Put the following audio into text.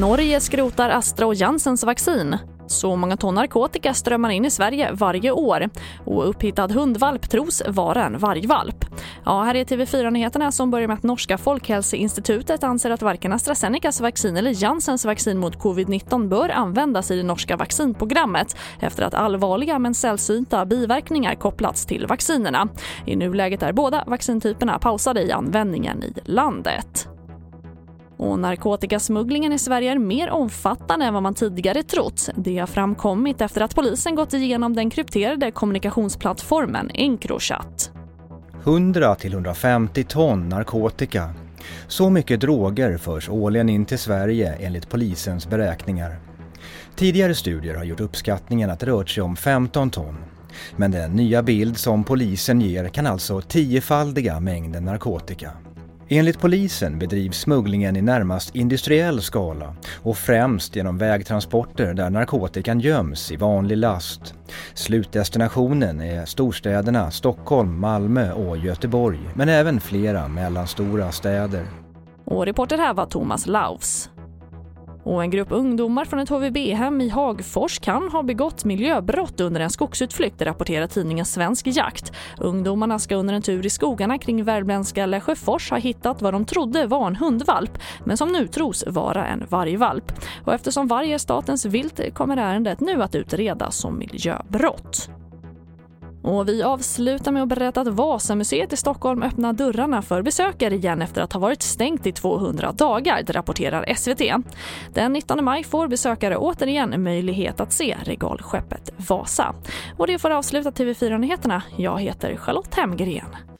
Norge skrotar Astra och Janssens vaccin. Så många ton narkotika strömmar in i Sverige varje år och upphittad hundvalp tros vara en vargvalp. Ja, här är TV4-nyheterna som börjar med att norska Folkhälsoinstitutet anser att varken AstraZenecas vaccin eller Janssens vaccin mot covid-19 bör användas i det norska vaccinprogrammet efter att allvarliga men sällsynta biverkningar kopplats till vaccinerna. I nuläget är båda vaccintyperna pausade i användningen i landet. Och narkotikasmugglingen i Sverige är mer omfattande än vad man tidigare trott. Det har framkommit efter att polisen gått igenom den krypterade kommunikationsplattformen Encrochat. 100-150 ton narkotika. Så mycket droger förs årligen in till Sverige enligt polisens beräkningar. Tidigare studier har gjort uppskattningen att det rört sig om 15 ton. Men den nya bild som polisen ger kan alltså tiofaldiga mängden narkotika. Enligt polisen bedrivs smugglingen i närmast industriell skala och främst genom vägtransporter där narkotikan göms i vanlig last. Slutdestinationen är storstäderna Stockholm, Malmö och Göteborg men även flera mellanstora städer. Och reporter här var Thomas Laufs. Och en grupp ungdomar från ett HVB-hem i Hagfors kan ha begått miljöbrott under en skogsutflykt, rapporterar tidningen Svensk Jakt. Ungdomarna ska under en tur i skogarna kring värmländska Lesjöfors ha hittat vad de trodde var en hundvalp, men som nu tros vara en vargvalp. Och eftersom varg är statens vilt kommer ärendet nu att utredas som miljöbrott. Och vi avslutar med att berätta att Vasamuseet i Stockholm öppnar dörrarna för besökare igen efter att ha varit stängt i 200 dagar, det rapporterar SVT. Den 19 maj får besökare återigen möjlighet att se regalskeppet Vasa. Och det får avsluta TV4-nyheterna. Jag heter Charlotte Hemgren.